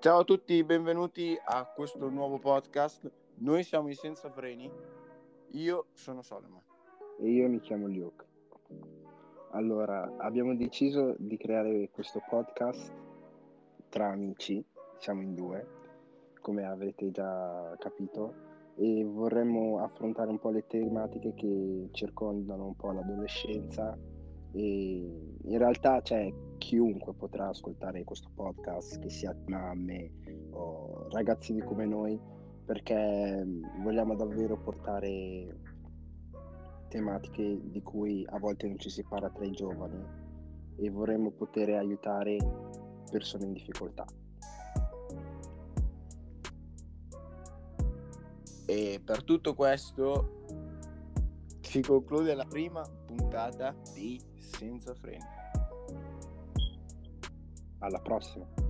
Ciao a tutti, benvenuti a questo nuovo podcast. Noi siamo i Senza Freni. Io sono Solomon. E io mi chiamo Luke. Allora, abbiamo deciso di creare questo podcast tra amici, siamo in due, come avete già capito, e vorremmo affrontare un po' le tematiche che circondano un po' l'adolescenza e in realtà cioè, chiunque potrà ascoltare questo podcast, che sia mamme o ragazzini come noi, perché vogliamo davvero portare tematiche di cui a volte non ci si parla tra i giovani e vorremmo poter aiutare persone in difficoltà. E per tutto questo si conclude la prima puntata di Senza Freni. Alla prossima!